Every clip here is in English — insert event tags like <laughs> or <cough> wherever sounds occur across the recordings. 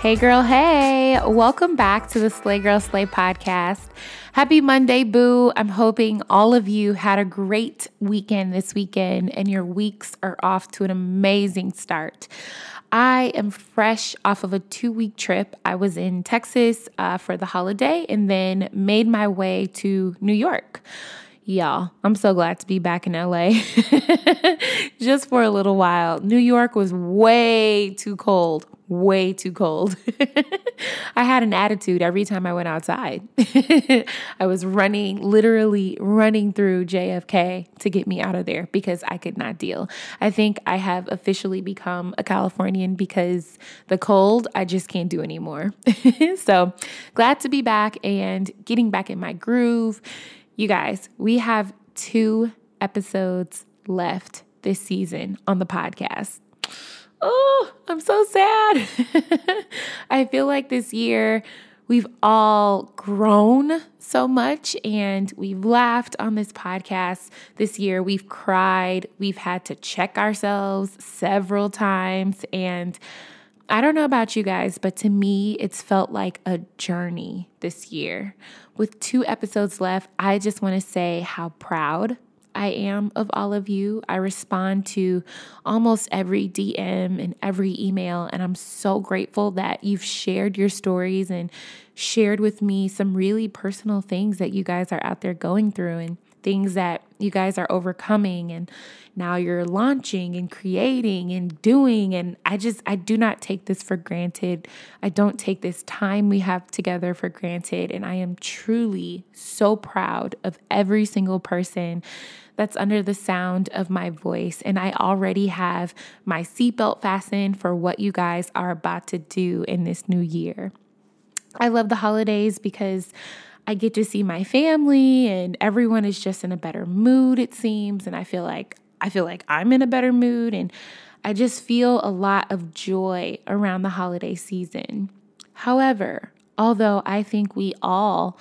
Hey, girl, hey, welcome back to the Slay Girl Slay podcast. Happy Monday, boo. I'm hoping all of you had a great weekend this weekend and your weeks are off to an amazing start. I am fresh off of a two week trip. I was in Texas uh, for the holiday and then made my way to New York. Y'all, I'm so glad to be back in LA <laughs> just for a little while. New York was way too cold, way too cold. <laughs> I had an attitude every time I went outside. <laughs> I was running, literally running through JFK to get me out of there because I could not deal. I think I have officially become a Californian because the cold I just can't do anymore. so glad to be back and getting back in my groove. You guys, we have two episodes left this season on the podcast. Oh, I'm so sad. <laughs> I feel like this year we've all grown so much and we've laughed on this podcast this year. We've cried, we've had to check ourselves several times. And I don't know about you guys, but to me, it's felt like a journey this year. With two episodes left, I just want to say how proud I am of all of you. I respond to almost every DM and every email, and I'm so grateful that you've shared your stories and shared with me some really personal things that you guys are out there going through and things that you guys are overcoming and now you're launching and creating and doing and I just I do not take this for granted. I don't take this time we have together for granted and I am truly so proud of every single person that's under the sound of my voice. And I already have my seatbelt fastened for what you guys are about to do in this new year. I love the holidays because I get to see my family and everyone is just in a better mood it seems and I feel like I feel like I'm in a better mood and I just feel a lot of joy around the holiday season. However, although I think we all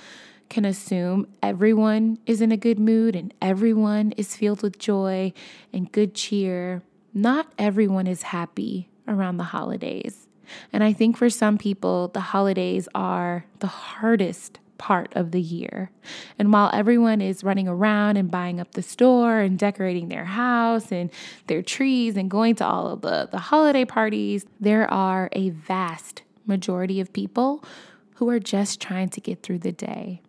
can assume everyone is in a good mood and everyone is filled with joy and good cheer. Not everyone is happy around the holidays. And I think for some people, the holidays are the hardest part of the year. And while everyone is running around and buying up the store and decorating their house and their trees and going to all of the, the holiday parties, there are a vast majority of people who are just trying to get through the day.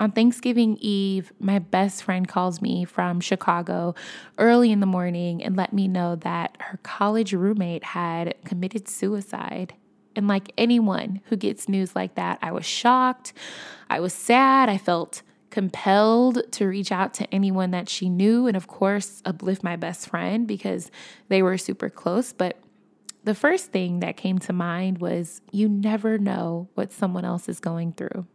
On Thanksgiving Eve, my best friend calls me from Chicago early in the morning and let me know that her college roommate had committed suicide. And like anyone who gets news like that, I was shocked. I was sad. I felt compelled to reach out to anyone that she knew and, of course, uplift my best friend because they were super close. But the first thing that came to mind was you never know what someone else is going through.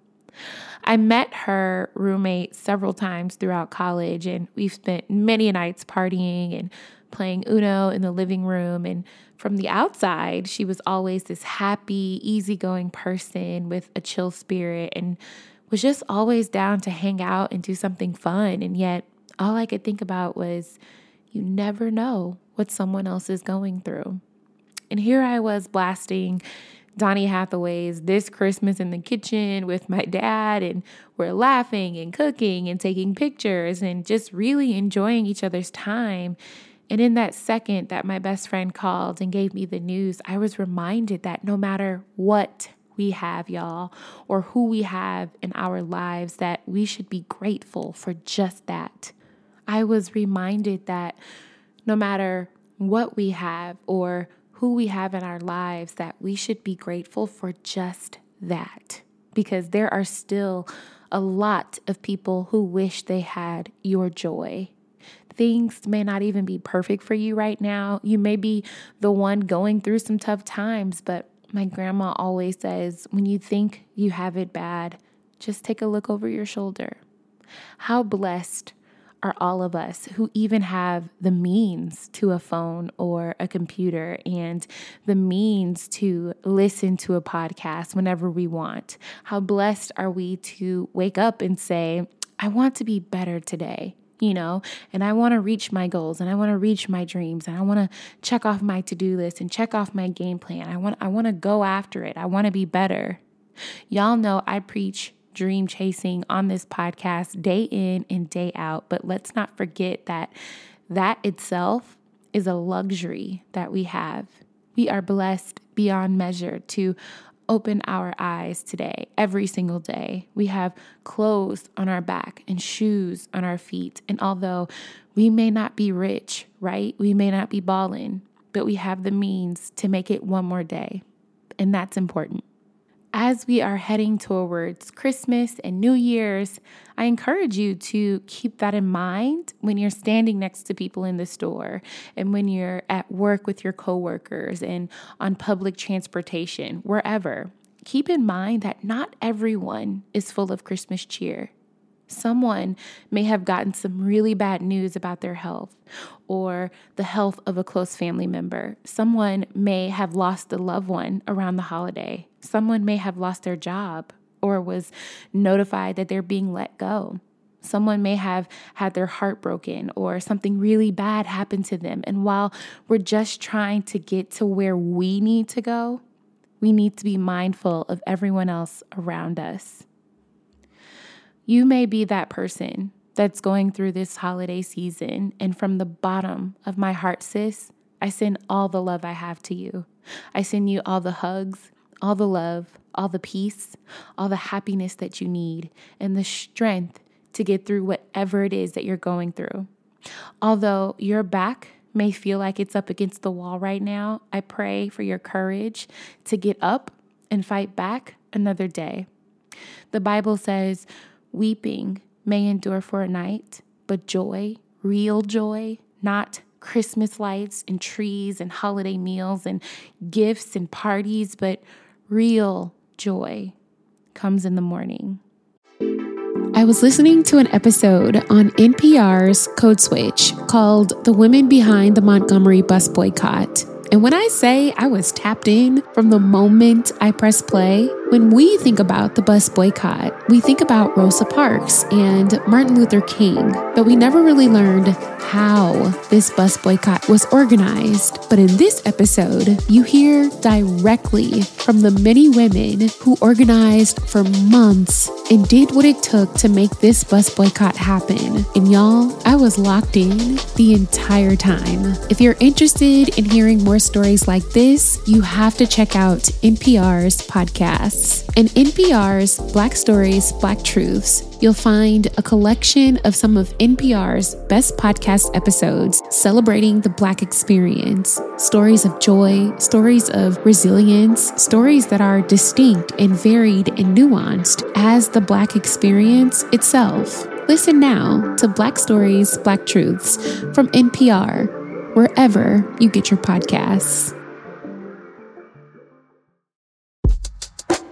I met her roommate several times throughout college, and we've spent many nights partying and playing Uno in the living room. And from the outside, she was always this happy, easygoing person with a chill spirit and was just always down to hang out and do something fun. And yet, all I could think about was, you never know what someone else is going through. And here I was blasting Donny Hathaway's This Christmas in the Kitchen with my dad, and we're laughing and cooking and taking pictures and just really enjoying each other's time. And in that second that my best friend called and gave me the news, I was reminded that no matter what we have, y'all, or who we have in our lives, that we should be grateful for just that. I was reminded that no matter what we have or who we have in our lives that we should be grateful for just that. Because there are still a lot of people who wish they had your joy. Things may not even be perfect for you right now. You may be the one going through some tough times, but my grandma always says when you think you have it bad, just take a look over your shoulder. How blessed are all of us who even have the means to a phone or a computer and the means to listen to a podcast whenever we want. How blessed are we to wake up and say, I want to be better today you know, and I want to reach my goals and I want to reach my dreams and I want to check off my to-do list and check off my game plan. I want I want to go after it. I want to be better. Y'all know I preach dream chasing on this podcast day in and day out. But let's not forget that that itself is a luxury that we have. We are blessed beyond measure to open our eyes today, every single day. We have clothes on our back and shoes on our feet. And although we may not be rich, right? We may not be balling, but we have the means to make it one more day. And that's important as we are heading towards Christmas and New Year's, I encourage you to keep that in mind when you're standing next to people in the store and when you're at work with your coworkers and on public transportation, wherever. Keep in mind that not everyone is full of Christmas cheer. Someone may have gotten some really bad news about their health or the health of a close family member. Someone may have lost a loved one around the holiday. Someone may have lost their job or was notified that they're being let go. Someone may have had their heart broken or something really bad happen to them. And while we're just trying to get to where we need to go, we need to be mindful of everyone else around us. You may be that person that's going through this holiday season, and from the bottom of my heart, sis, I send all the love I have to you. I send you all the hugs, all the love, all the peace, all the happiness that you need, and the strength to get through whatever it is that you're going through. Although your back may feel like it's up against the wall right now, I pray for your courage to get up and fight back another day. The Bible says, Weeping may endure for a night, but joy, real joy, not Christmas lights and trees and holiday meals and gifts and parties, but real joy comes in the morning. I was listening to an episode on NPR's Code Switch called The Women Behind the Montgomery Bus Boycott. And when I say I was tapped in from the moment I pressed play, when we think about the bus boycott, we think about Rosa Parks and Martin Luther King, but we never really learned how this bus boycott was organized. But in this episode, you hear directly from the many women who organized for months and did what it took to make this bus boycott happen. And y'all, I was locked in the entire time. If you're interested in hearing more stories like this, you have to check out NPR's podcasts. In NPR's Black Stories, Black Truths, you'll find a collection of some of NPR's best podcast episodes celebrating the Black experience. Stories of joy, stories of resilience, stories that are distinct and varied and nuanced as the Black experience itself. Listen now to Black Stories, Black Truths from NPR, wherever you get your podcasts.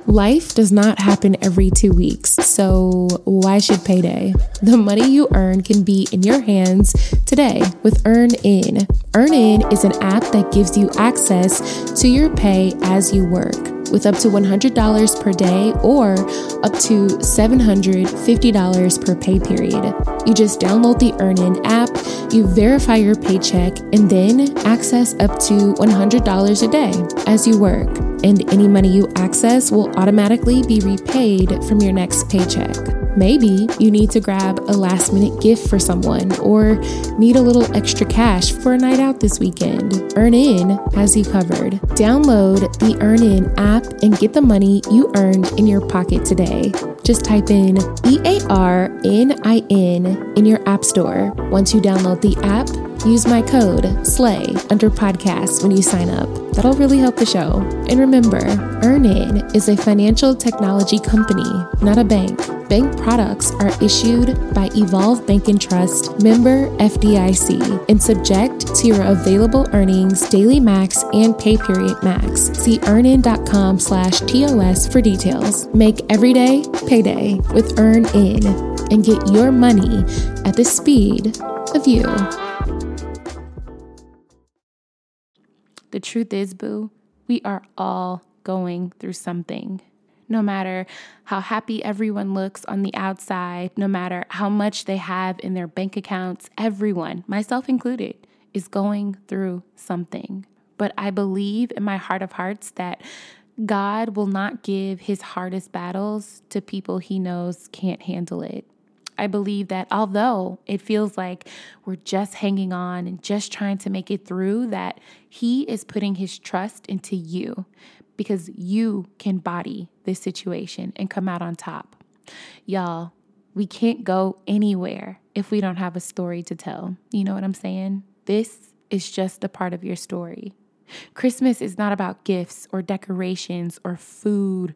Life does not happen every two weeks, so why should payday? The money you earn can be in your hands today with EarnIn. EarnIn is an app that gives you access to your pay as you work with up to $100 per day or up to $750 per pay period. You just download the EarnIn app, you verify your paycheck, and then access up to $100 a day as you work. And any money you access will automatically be repaid from your next paycheck. Maybe you need to grab a last minute gift for someone or need a little extra cash for a night out this weekend. EarnIn has you covered. Download the EarnIn app and get the money you earned in your pocket today. Just type in E A R N I N in your app store. Once you download the app, use my code SLAY under podcast when you sign up. That'll really help the show. And remember, EarnIn is a financial technology company, not a bank. Bank products are issued by Evolve Bank and Trust, member FDIC, and subject to your available earnings, daily max, and pay period max. See earnin.com slash TOS for details. Make every day payday with EarnIn and get your money at the speed of you. The truth is, boo, we are all going through something no matter how happy everyone looks on the outside, no matter how much they have in their bank accounts, everyone, myself included, is going through something. But I believe in my heart of hearts that God will not give his hardest battles to people he knows can't handle it. I believe that although it feels like we're just hanging on and just trying to make it through, that He is putting His trust into you because you can body this situation and come out on top. Y'all, we can't go anywhere if we don't have a story to tell. You know what I'm saying? This is just a part of your story. Christmas is not about gifts or decorations or food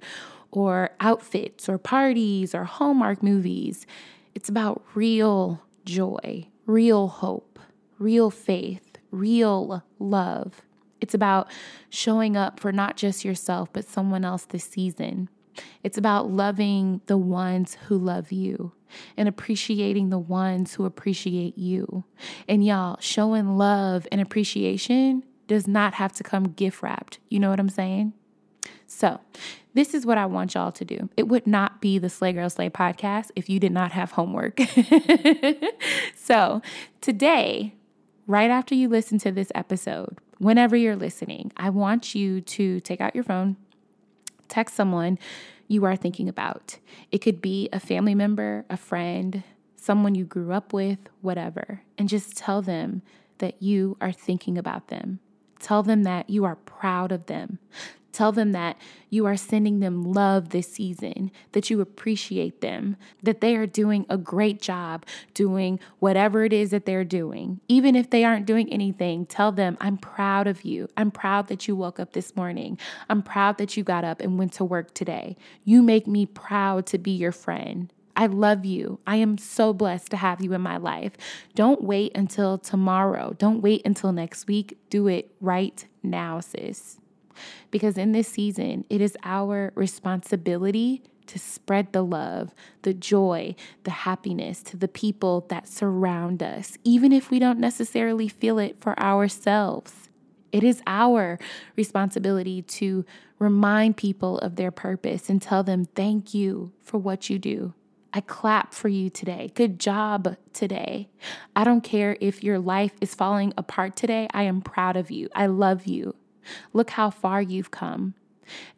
or outfits or parties or Hallmark movies. It's about real joy, real hope, real faith, real love. It's about showing up for not just yourself, but someone else this season. It's about loving the ones who love you and appreciating the ones who appreciate you. And y'all, showing love and appreciation does not have to come gift wrapped. You know what I'm saying? So, this is what I want y'all to do. It would not be the Slay Girl Slay podcast if you did not have homework. <laughs> so, today, right after you listen to this episode, whenever you're listening, I want you to take out your phone, text someone you are thinking about. It could be a family member, a friend, someone you grew up with, whatever, and just tell them that you are thinking about them. Tell them that you are proud of them. Tell them that you are sending them love this season, that you appreciate them, that they are doing a great job doing whatever it is that they're doing. Even if they aren't doing anything, tell them, I'm proud of you. I'm proud that you woke up this morning. I'm proud that you got up and went to work today. You make me proud to be your friend. I love you. I am so blessed to have you in my life. Don't wait until tomorrow. Don't wait until next week. Do it right now, sis because in this season, it is our responsibility to spread the love, the joy, the happiness to the people that surround us, even if we don't necessarily feel it for ourselves. It is our responsibility to remind people of their purpose and tell them, thank you for what you do. I clap for you today. Good job today. I don't care if your life is falling apart today. I am proud of you. I love you. Look how far you've come.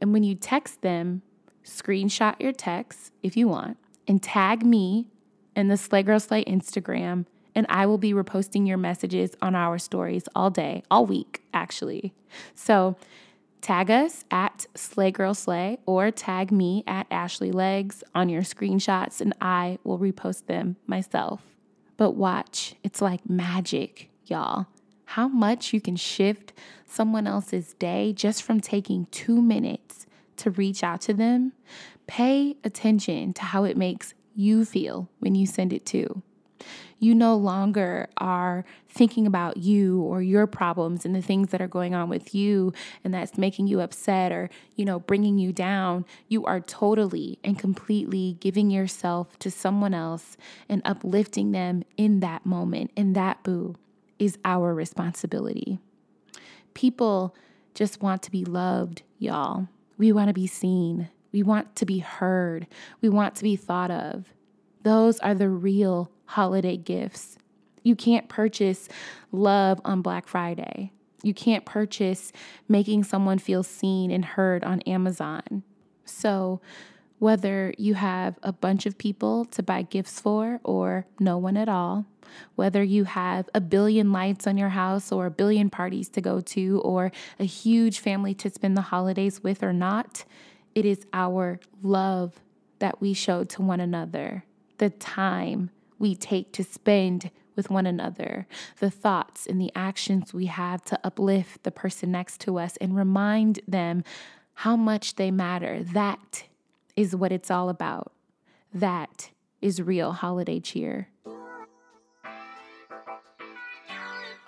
And when you text them, screenshot your text if you want and tag me in the Slay Girl Slay Instagram, and I will be reposting your messages on our stories all day, all week, actually. So tag us at Slay Girl Slay or tag me at Ashley Legs on your screenshots, and I will repost them myself. But watch, it's like magic, y'all. How much you can shift someone else's day just from taking two minutes to reach out to them, pay attention to how it makes you feel when you send it to. You no longer are thinking about you or your problems and the things that are going on with you and that's making you upset or, you know, bringing you down. You are totally and completely giving yourself to someone else and uplifting them in that moment. in that, boo, is our responsibility. People just want to be loved, y'all. We want to be seen. We want to be heard. We want to be thought of. Those are the real holiday gifts. You can't purchase love on Black Friday. You can't purchase making someone feel seen and heard on Amazon. So, whether you have a bunch of people to buy gifts for or no one at all, whether you have a billion lights on your house or a billion parties to go to or a huge family to spend the holidays with or not, it is our love that we show to one another, the time we take to spend with one another, the thoughts and the actions we have to uplift the person next to us and remind them how much they matter. That is what it's all about. That is real holiday cheer.